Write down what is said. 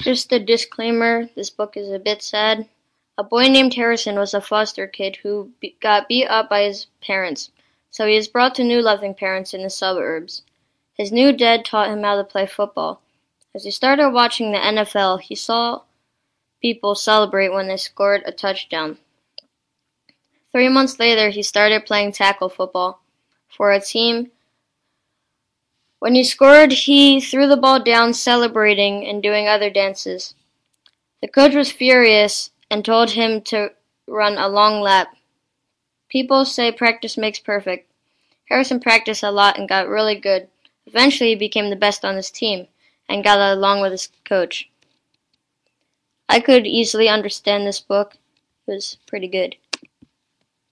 Just a disclaimer, this book is a bit sad. A boy named Harrison was a foster kid who be got beat up by his parents, so he is brought to new loving parents in the suburbs. His new dad taught him how to play football. As he started watching the NFL, he saw people celebrate when they scored a touchdown. Three months later, he started playing tackle football for a team when he scored, he threw the ball down, celebrating and doing other dances. The coach was furious and told him to run a long lap. People say practice makes perfect. Harrison practiced a lot and got really good. Eventually, he became the best on his team and got along with his coach. I could easily understand this book. It was pretty good.